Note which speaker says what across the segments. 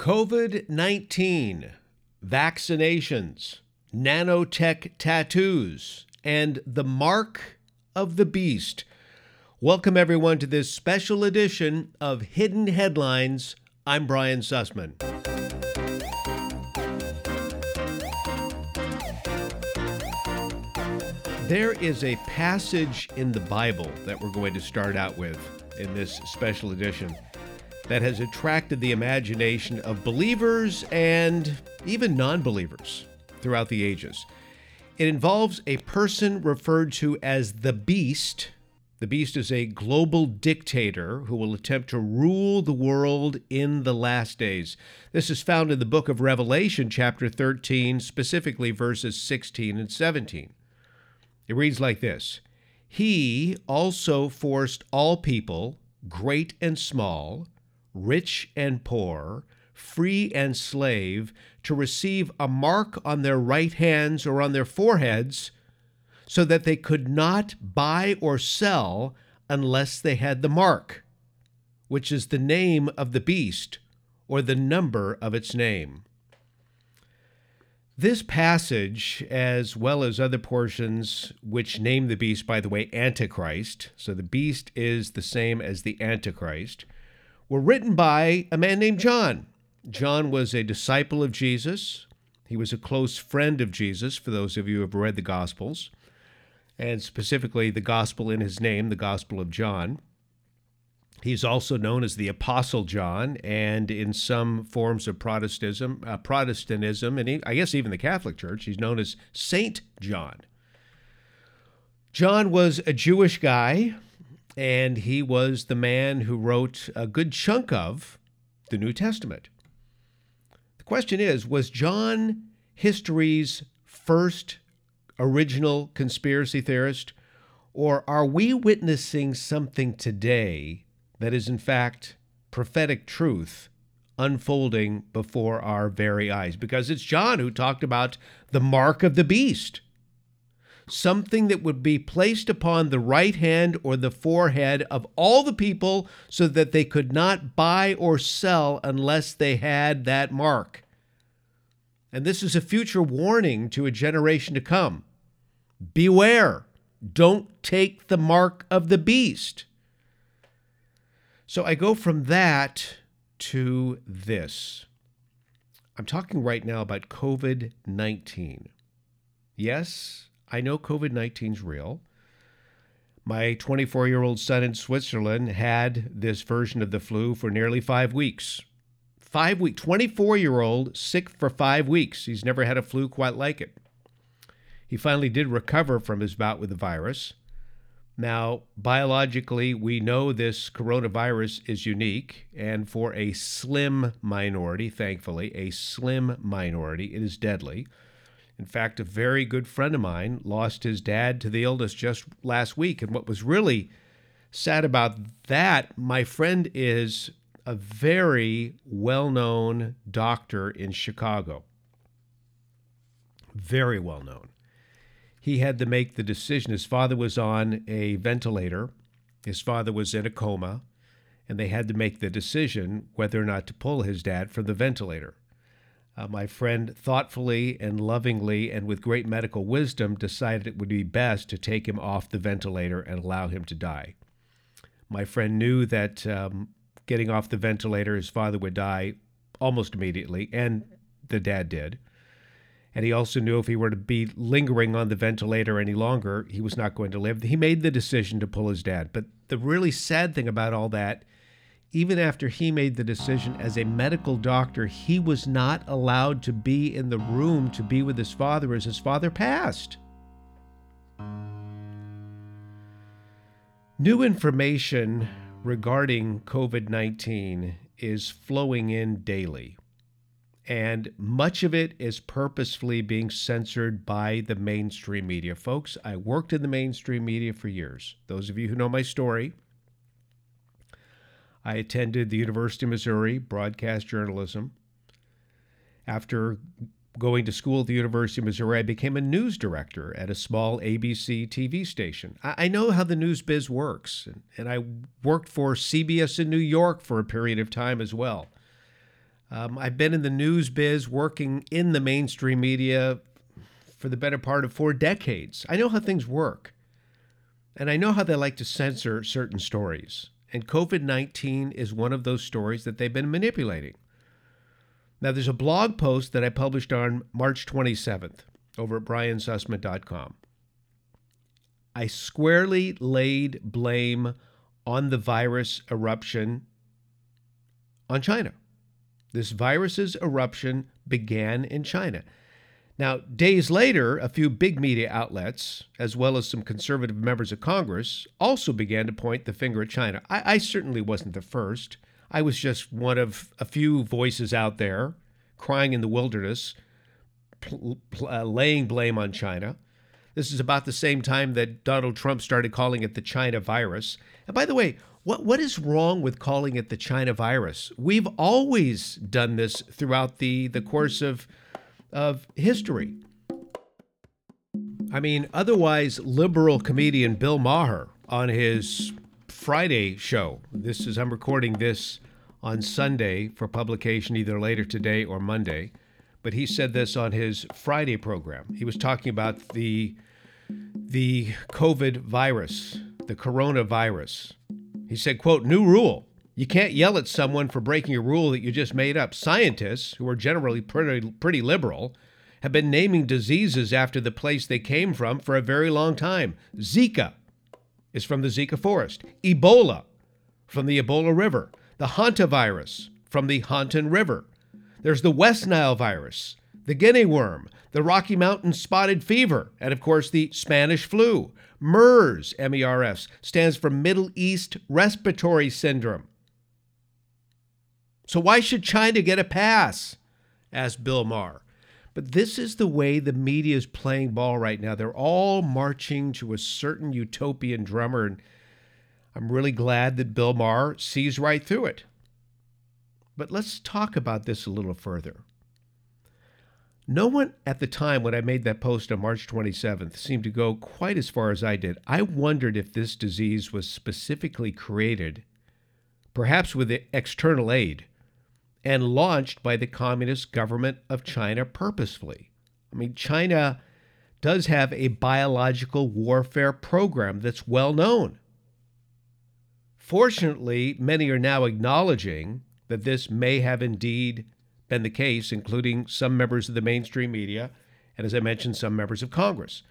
Speaker 1: COVID 19, vaccinations, nanotech tattoos, and the mark of the beast. Welcome, everyone, to this special edition of Hidden Headlines. I'm Brian Sussman. There is a passage in the Bible that we're going to start out with in this special edition that has attracted the imagination of believers and even non believers throughout the ages. It involves a person referred to as the Beast. The Beast is a global dictator who will attempt to rule the world in the last days. This is found in the book of Revelation, chapter 13, specifically verses 16 and 17. It reads like this He also forced all people, great and small, rich and poor, free and slave, to receive a mark on their right hands or on their foreheads, so that they could not buy or sell unless they had the mark, which is the name of the beast or the number of its name. This passage, as well as other portions which name the beast, by the way, Antichrist, so the beast is the same as the Antichrist, were written by a man named John. John was a disciple of Jesus. He was a close friend of Jesus, for those of you who have read the Gospels, and specifically the Gospel in his name, the Gospel of John. He's also known as the Apostle John, and in some forms of Protestantism, uh, Protestantism, and he, I guess even the Catholic Church, he's known as Saint John. John was a Jewish guy and he was the man who wrote a good chunk of the New Testament. The question is was John history's first original conspiracy theorist, or are we witnessing something today that is, in fact, prophetic truth unfolding before our very eyes? Because it's John who talked about the mark of the beast something that would be placed upon the right hand or the forehead of all the people so that they could not buy or sell unless they had that mark. And this is a future warning to a generation to come. Beware, don't take the mark of the beast. So I go from that to this. I'm talking right now about COVID 19. Yes, I know COVID 19 is real. My 24 year old son in Switzerland had this version of the flu for nearly five weeks. Five weeks, 24 year old sick for five weeks. He's never had a flu quite like it. He finally did recover from his bout with the virus. Now, biologically, we know this coronavirus is unique, and for a slim minority, thankfully, a slim minority, it is deadly. In fact, a very good friend of mine lost his dad to the illness just last week. And what was really sad about that, my friend is a very well known doctor in Chicago. Very well known. He had to make the decision. His father was on a ventilator, his father was in a coma, and they had to make the decision whether or not to pull his dad from the ventilator. Uh, my friend thoughtfully and lovingly and with great medical wisdom decided it would be best to take him off the ventilator and allow him to die. My friend knew that um, getting off the ventilator, his father would die almost immediately, and the dad did. And he also knew if he were to be lingering on the ventilator any longer, he was not going to live. He made the decision to pull his dad. But the really sad thing about all that even after he made the decision as a medical doctor, he was not allowed to be in the room to be with his father as his father passed. New information regarding COVID 19 is flowing in daily, and much of it is purposefully being censored by the mainstream media. Folks, I worked in the mainstream media for years. Those of you who know my story, I attended the University of Missouri broadcast journalism. After going to school at the University of Missouri, I became a news director at a small ABC TV station. I know how the news biz works, and I worked for CBS in New York for a period of time as well. Um, I've been in the news biz working in the mainstream media for the better part of four decades. I know how things work. And I know how they like to censor certain stories. And COVID 19 is one of those stories that they've been manipulating. Now, there's a blog post that I published on March 27th over at briansussman.com. I squarely laid blame on the virus eruption on China. This virus's eruption began in China. Now, days later, a few big media outlets, as well as some conservative members of Congress, also began to point the finger at China. I, I certainly wasn't the first. I was just one of a few voices out there crying in the wilderness, pl- pl- uh, laying blame on China. This is about the same time that Donald Trump started calling it the China virus. And by the way, what, what is wrong with calling it the China virus? We've always done this throughout the, the course of, of history. I mean, otherwise, liberal comedian Bill Maher on his Friday show, this is, I'm recording this on Sunday for publication either later today or Monday, but he said this on his Friday program. He was talking about the, the COVID virus, the coronavirus. He said, quote, new rule. You can't yell at someone for breaking a rule that you just made up. Scientists, who are generally pretty, pretty liberal, have been naming diseases after the place they came from for a very long time. Zika is from the Zika forest. Ebola from the Ebola River. The hantavirus from the Hantan River. There's the West Nile virus, the guinea worm, the Rocky Mountain spotted fever, and of course the Spanish flu. MERS, M E R S, stands for Middle East Respiratory Syndrome. So why should China get a pass? asked Bill Maher. But this is the way the media is playing ball right now. They're all marching to a certain utopian drummer, and I'm really glad that Bill Maher sees right through it. But let's talk about this a little further. No one at the time when I made that post on March 27th seemed to go quite as far as I did. I wondered if this disease was specifically created, perhaps with external aid, and launched by the Communist government of China purposefully. I mean, China does have a biological warfare program that's well known. Fortunately, many are now acknowledging that this may have indeed been the case, including some members of the mainstream media and, as I mentioned, some members of Congress.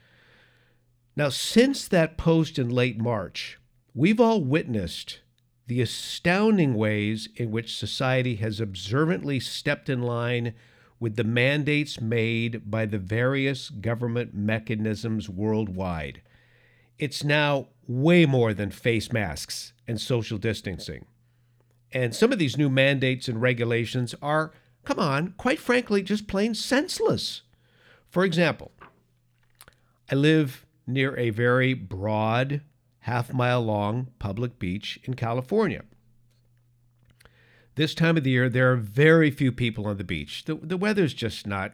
Speaker 1: Now, since that post in late March, we've all witnessed the astounding ways in which society has observantly stepped in line with the mandates made by the various government mechanisms worldwide. It's now way more than face masks and social distancing. And some of these new mandates and regulations are, come on, quite frankly, just plain senseless. For example, I live near a very broad half mile long public beach in California. This time of the year, there are very few people on the beach. The, the weather's just not,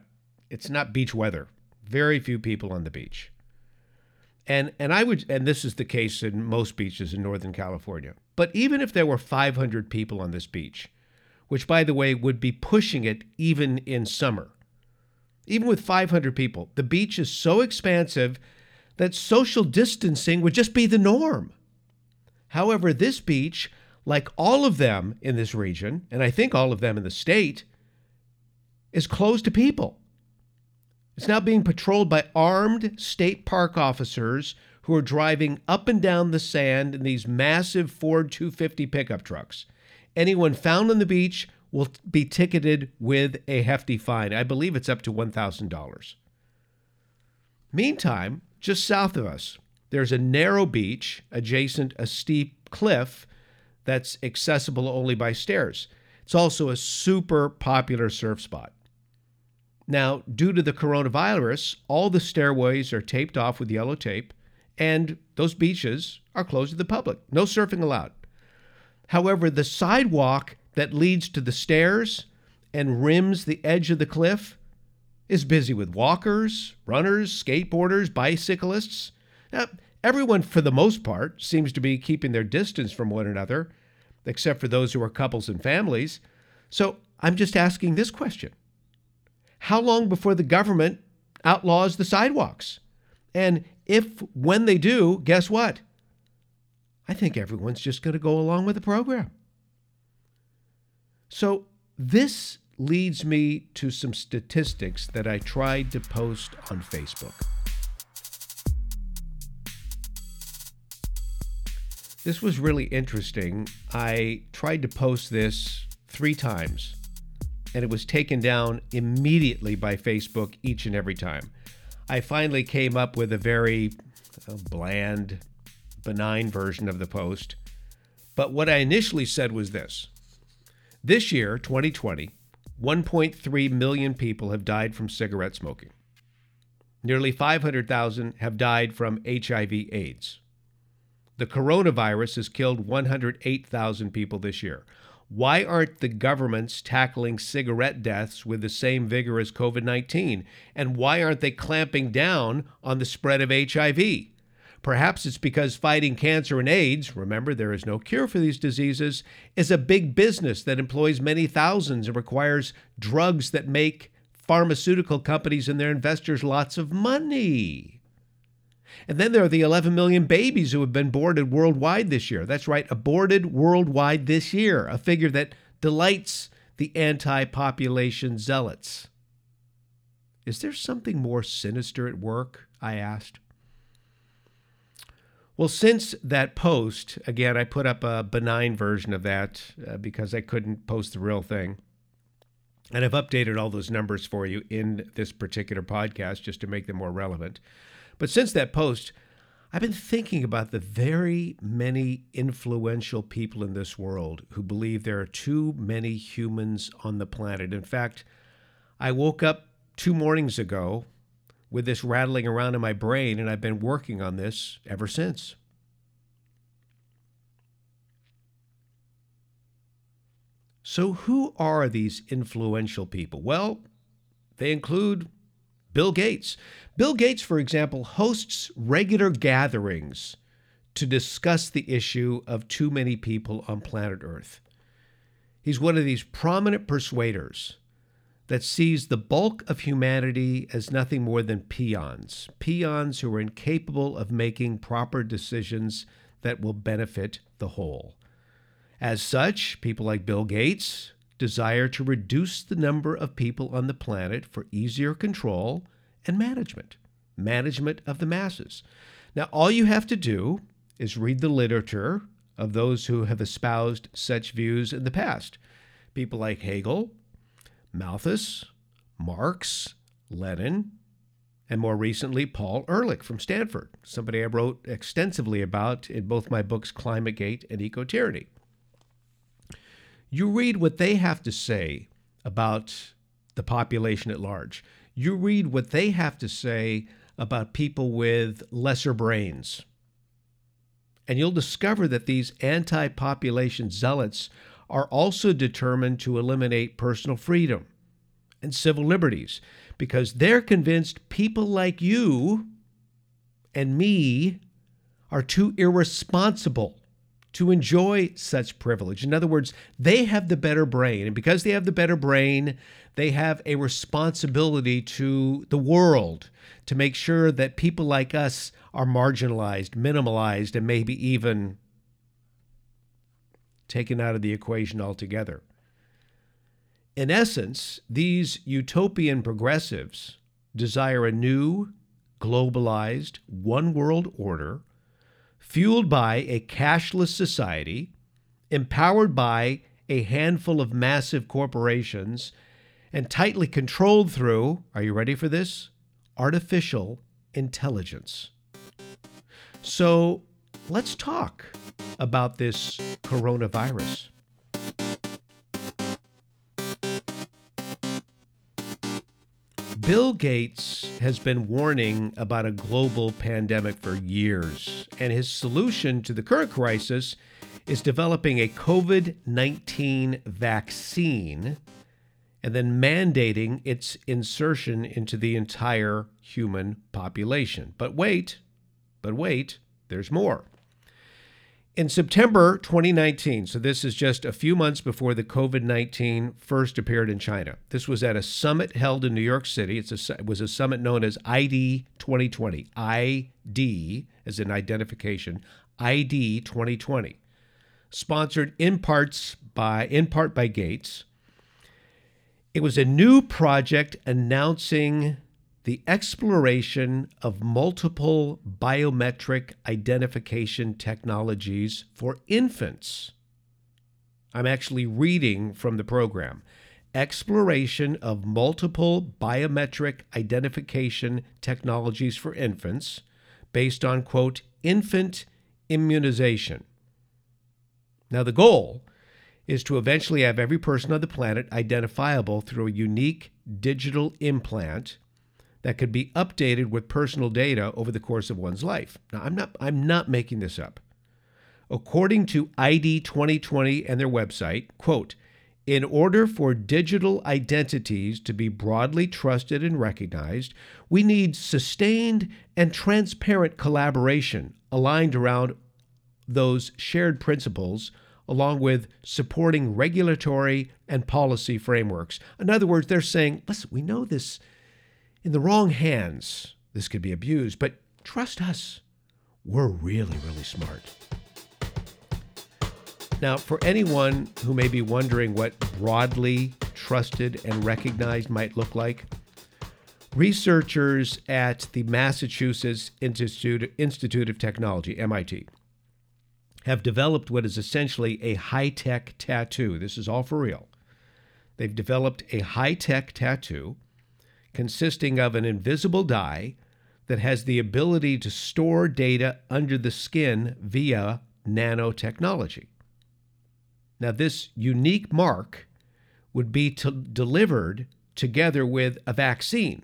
Speaker 1: it's not beach weather. Very few people on the beach. And, and I would, and this is the case in most beaches in Northern California. But even if there were 500 people on this beach, which by the way would be pushing it even in summer, even with 500 people, the beach is so expansive that social distancing would just be the norm. However, this beach, like all of them in this region, and I think all of them in the state, is closed to people. It's now being patrolled by armed state park officers who are driving up and down the sand in these massive Ford 250 pickup trucks. Anyone found on the beach will be ticketed with a hefty fine. I believe it's up to $1,000. Meantime, just south of us, there's a narrow beach adjacent a steep cliff that's accessible only by stairs. It's also a super popular surf spot. Now, due to the coronavirus, all the stairways are taped off with yellow tape, and those beaches are closed to the public. No surfing allowed. However, the sidewalk that leads to the stairs and rims the edge of the cliff is busy with walkers, runners, skateboarders, bicyclists. Now, everyone, for the most part, seems to be keeping their distance from one another, except for those who are couples and families. So I'm just asking this question How long before the government outlaws the sidewalks? And if, when they do, guess what? I think everyone's just going to go along with the program. So, this leads me to some statistics that I tried to post on Facebook. This was really interesting. I tried to post this three times, and it was taken down immediately by Facebook each and every time. I finally came up with a very uh, bland, benign version of the post. But what I initially said was this This year, 2020, 1.3 million people have died from cigarette smoking. Nearly 500,000 have died from HIV/AIDS. The coronavirus has killed 108,000 people this year. Why aren't the governments tackling cigarette deaths with the same vigor as COVID 19? And why aren't they clamping down on the spread of HIV? Perhaps it's because fighting cancer and AIDS, remember there is no cure for these diseases, is a big business that employs many thousands and requires drugs that make pharmaceutical companies and their investors lots of money. And then there are the 11 million babies who have been aborted worldwide this year. That's right, aborted worldwide this year, a figure that delights the anti population zealots. Is there something more sinister at work? I asked. Well, since that post, again, I put up a benign version of that uh, because I couldn't post the real thing. And I've updated all those numbers for you in this particular podcast just to make them more relevant. But since that post, I've been thinking about the very many influential people in this world who believe there are too many humans on the planet. In fact, I woke up two mornings ago with this rattling around in my brain, and I've been working on this ever since. So, who are these influential people? Well, they include Bill Gates. Bill Gates, for example, hosts regular gatherings to discuss the issue of too many people on planet Earth. He's one of these prominent persuaders that sees the bulk of humanity as nothing more than peons, peons who are incapable of making proper decisions that will benefit the whole. As such, people like Bill Gates, desire to reduce the number of people on the planet for easier control and management, management of the masses. Now, all you have to do is read the literature of those who have espoused such views in the past. People like Hegel, Malthus, Marx, Lenin, and more recently, Paul Ehrlich from Stanford, somebody I wrote extensively about in both my books, Climategate and Eco Tyranny you read what they have to say about the population at large. You read what they have to say about people with lesser brains. And you'll discover that these anti population zealots are also determined to eliminate personal freedom and civil liberties because they're convinced people like you and me are too irresponsible to enjoy such privilege. In other words, they have the better brain. And because they have the better brain, they have a responsibility to the world to make sure that people like us are marginalized, minimalized, and maybe even taken out of the equation altogether. In essence, these utopian progressives desire a new, globalized, one world order fueled by a cashless society, empowered by a handful of massive corporations, and tightly controlled through, are you ready for this? Artificial intelligence. So let's talk about this coronavirus. Bill Gates has been warning about a global pandemic for years, and his solution to the current crisis is developing a COVID 19 vaccine and then mandating its insertion into the entire human population. But wait, but wait, there's more. In September 2019, so this is just a few months before the COVID 19 first appeared in China, this was at a summit held in New York City. A, it was a summit known as ID 2020. ID as an identification, ID 2020, sponsored in parts by in part by Gates. It was a new project announcing the exploration of multiple biometric identification technologies for infants. I'm actually reading from the program. Exploration of multiple biometric identification technologies for infants based on, quote, infant immunization. Now, the goal is to eventually have every person on the planet identifiable through a unique digital implant that could be updated with personal data over the course of one's life. Now, I'm not, I'm not making this up. According to ID 2020 and their website, quote, in order for digital identities to be broadly trusted and recognized, we need sustained and transparent collaboration aligned around those shared principles, along with supporting regulatory and policy frameworks. In other words, they're saying, listen, we know this in the wrong hands, this could be abused, but trust us, we're really, really smart. Now, for anyone who may be wondering what broadly trusted and recognized might look like, researchers at the Massachusetts Institute, of Technology, MIT, have developed what is essentially a high tech tattoo. This is all for real. They've developed a high tech tattoo consisting of an invisible dye that has the ability to store data under the skin via nanotechnology. Now, this unique mark would be delivered together with a vaccine,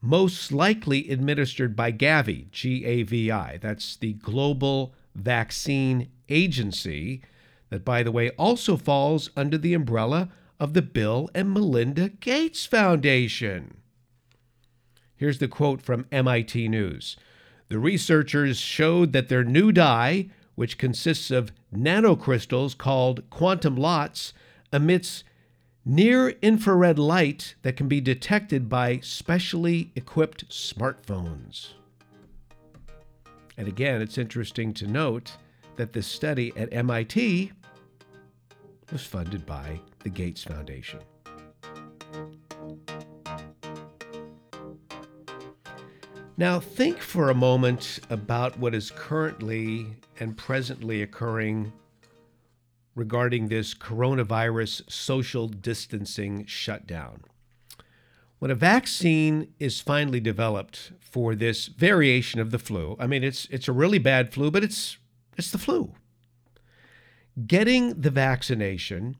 Speaker 1: most likely administered by Gavi, G A V I. That's the Global Vaccine Agency, that, by the way, also falls under the umbrella of the Bill and Melinda Gates Foundation. Here's the quote from MIT News The researchers showed that their new dye, which consists of nanocrystals called quantum dots, emits near infrared light that can be detected by specially equipped smartphones. And again, it's interesting to note that this study at MIT was funded by the Gates Foundation. Now, think for a moment about what is currently and presently occurring regarding this coronavirus social distancing shutdown. When a vaccine is finally developed for this variation of the flu, I mean it's it's a really bad flu, but it's it's the flu. Getting the vaccination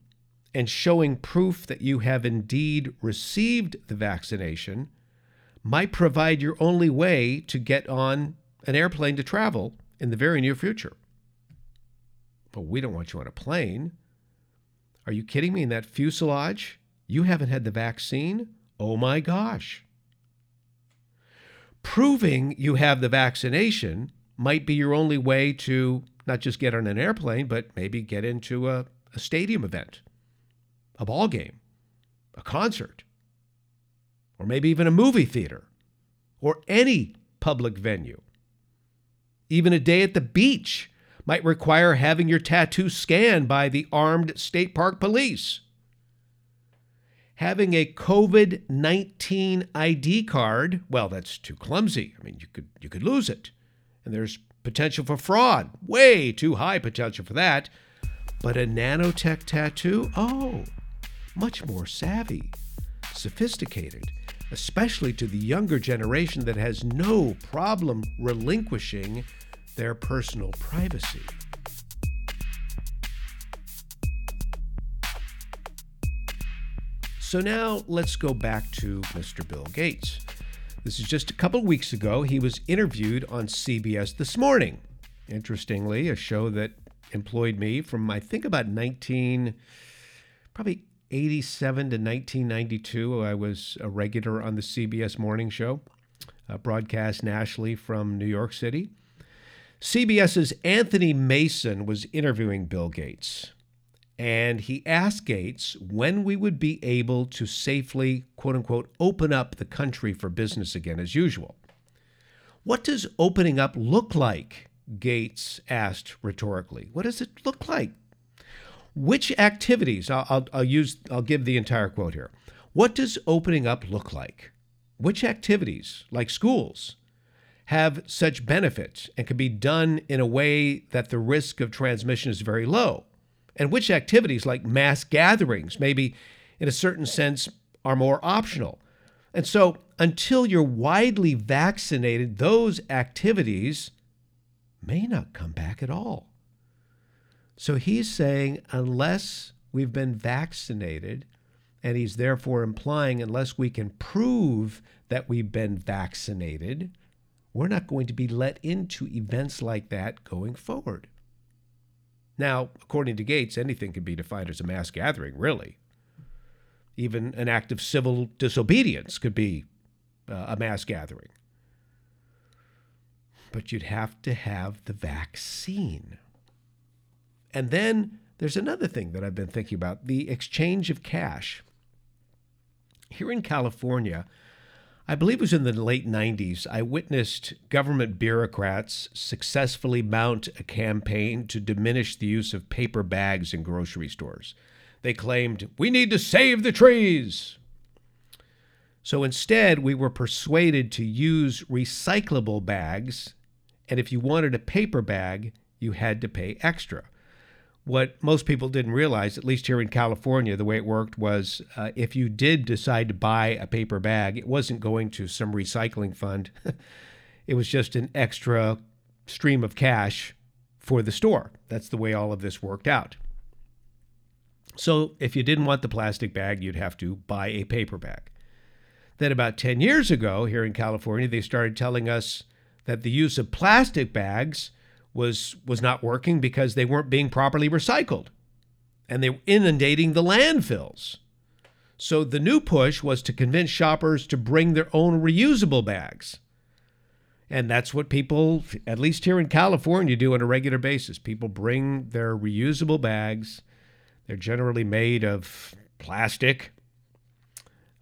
Speaker 1: and showing proof that you have indeed received the vaccination might provide your only way to get on an airplane to travel in the very near future. But we don't want you on a plane. Are you kidding me? In that fuselage, you haven't had the vaccine? Oh my gosh. Proving you have the vaccination might be your only way to not just get on an airplane, but maybe get into a, a stadium event, a ball game, a concert, or maybe even a movie theater, or any public venue. Even a day at the beach might require having your tattoo scanned by the armed state park police. Having a COVID 19 ID card, well, that's too clumsy. I mean, you could, you could lose it. And there's potential for fraud. Way too high potential for that. But a nanotech tattoo? Oh, much more savvy, sophisticated, especially to the younger generation that has no problem relinquishing their personal privacy. So now let's go back to Mr. Bill Gates. This is just a couple weeks ago. He was interviewed on CBS This Morning. Interestingly, a show that employed me from I think about 19 probably 87 to 1992. I was a regular on the CBS Morning Show, uh, broadcast nationally from New York City. CBS's Anthony Mason was interviewing Bill Gates, and he asked Gates when we would be able to safely, quote unquote, open up the country for business again as usual. What does opening up look like? Gates asked rhetorically. What does it look like? Which activities? I'll, I'll, I'll, use. I'll give the entire quote here. What does opening up look like? Which activities, like schools, have such benefits and can be done in a way that the risk of transmission is very low? And which activities, like mass gatherings, maybe in a certain sense, are more optional? And so, until you're widely vaccinated, those activities may not come back at all. So he's saying, unless we've been vaccinated, and he's therefore implying, unless we can prove that we've been vaccinated, we're not going to be let into events like that going forward. Now, according to Gates, anything can be defined as a mass gathering, really. Even an act of civil disobedience could be uh, a mass gathering. But you'd have to have the vaccine. And then there's another thing that I've been thinking about the exchange of cash. Here in California, I believe it was in the late 90s, I witnessed government bureaucrats successfully mount a campaign to diminish the use of paper bags in grocery stores. They claimed, we need to save the trees. So instead, we were persuaded to use recyclable bags, and if you wanted a paper bag, you had to pay extra what most people didn't realize, at least here in California, the way it worked was uh, if you did decide to buy a paper bag, it wasn't going to some recycling fund. it was just an extra stream of cash for the store. That's the way all of this worked out. So if you didn't want the plastic bag, you'd have to buy a paper bag. Then, about 10 years ago, here in California, they started telling us that the use of plastic bags was was not working because they weren't being properly recycled and they were inundating the landfills. So the new push was to convince shoppers to bring their own reusable bags. And that's what people, at least here in California, do on a regular basis. People bring their reusable bags. They're generally made of plastic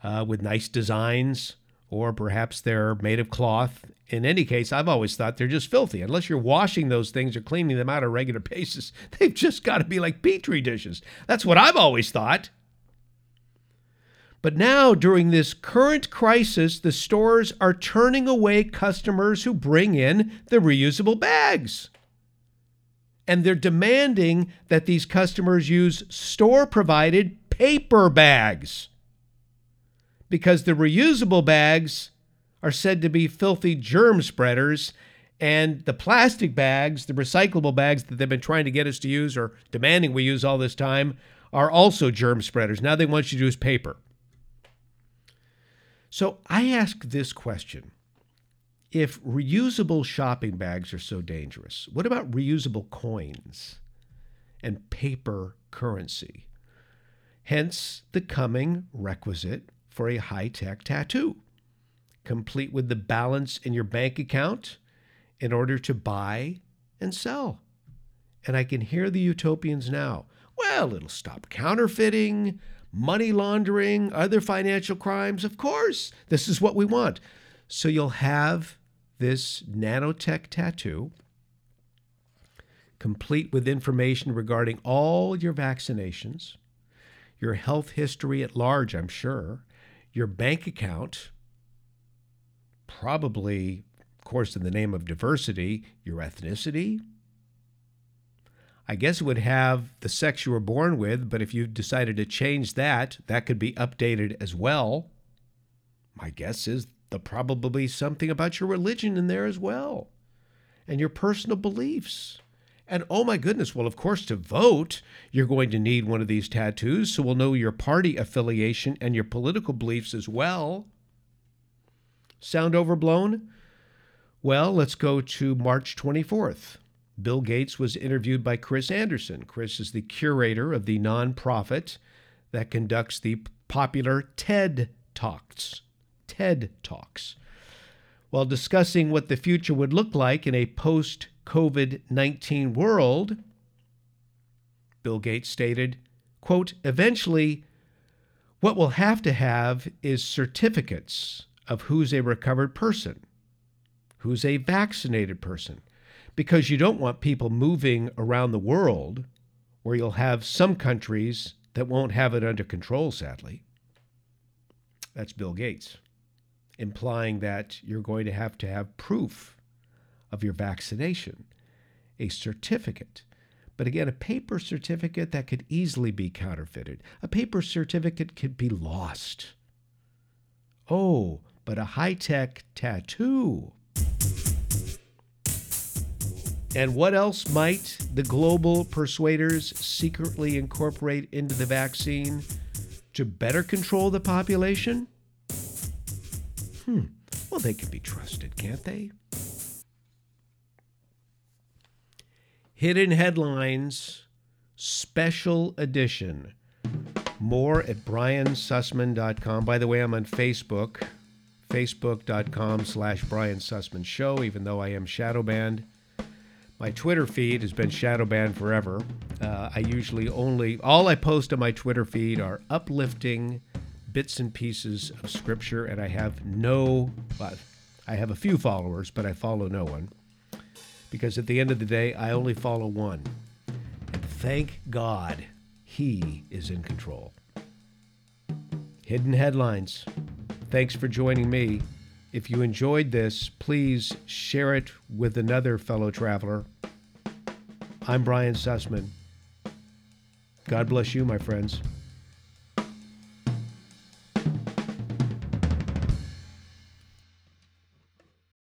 Speaker 1: uh, with nice designs or perhaps they're made of cloth. In any case, I've always thought they're just filthy. Unless you're washing those things or cleaning them out on a regular basis, they've just got to be like petri dishes. That's what I've always thought. But now, during this current crisis, the stores are turning away customers who bring in the reusable bags. And they're demanding that these customers use store provided paper bags because the reusable bags are said to be filthy germ spreaders. And the plastic bags, the recyclable bags that they've been trying to get us to use or demanding we use all this time, are also germ spreaders. Now they want you to use paper. So I ask this question If reusable shopping bags are so dangerous, what about reusable coins and paper currency? Hence the coming requisite for a high tech tattoo, complete with the balance in your bank account in order to buy and sell. And I can hear the utopians now. Well, it'll stop counterfeiting, money laundering, other financial crimes. Of course, this is what we want. So you'll have this nanotech tattoo, complete with information regarding all your vaccinations, your health history at large, I'm sure, your bank account, probably, of course, in the name of diversity, your ethnicity. I guess it would have the sex you were born with, but if you decided to change that, that could be updated as well. My guess is there'll probably something about your religion in there as well and your personal beliefs. And oh my goodness, well, of course, to vote, you're going to need one of these tattoos, so we'll know your party affiliation and your political beliefs as well. Sound overblown? Well, let's go to March 24th. Bill Gates was interviewed by Chris Anderson. Chris is the curator of the nonprofit that conducts the popular TED Talks. TED Talks. While discussing what the future would look like in a post COVID 19 world, Bill Gates stated, quote, eventually, what we'll have to have is certificates of who's a recovered person, who's a vaccinated person, because you don't want people moving around the world where you'll have some countries that won't have it under control, sadly. That's Bill Gates, implying that you're going to have to have proof of your vaccination, a certificate. But again, a paper certificate that could easily be counterfeited. A paper certificate could be lost. Oh, but a high tech tattoo. And what else might the global persuaders secretly incorporate into the vaccine to better control the population? Hmm. Well, they can be trusted, can't they? Hidden Headlines Special Edition. More at briansussman.com. By the way, I'm on Facebook, facebook.com slash Brian Sussman Show, even though I am shadow banned. My Twitter feed has been shadow banned forever. Uh, I usually only, all I post on my Twitter feed are uplifting bits and pieces of scripture, and I have no, well, I have a few followers, but I follow no one. Because at the end of the day, I only follow one. And thank God he is in control. Hidden Headlines. Thanks for joining me. If you enjoyed this, please share it with another fellow traveler. I'm Brian Sussman. God bless you, my friends.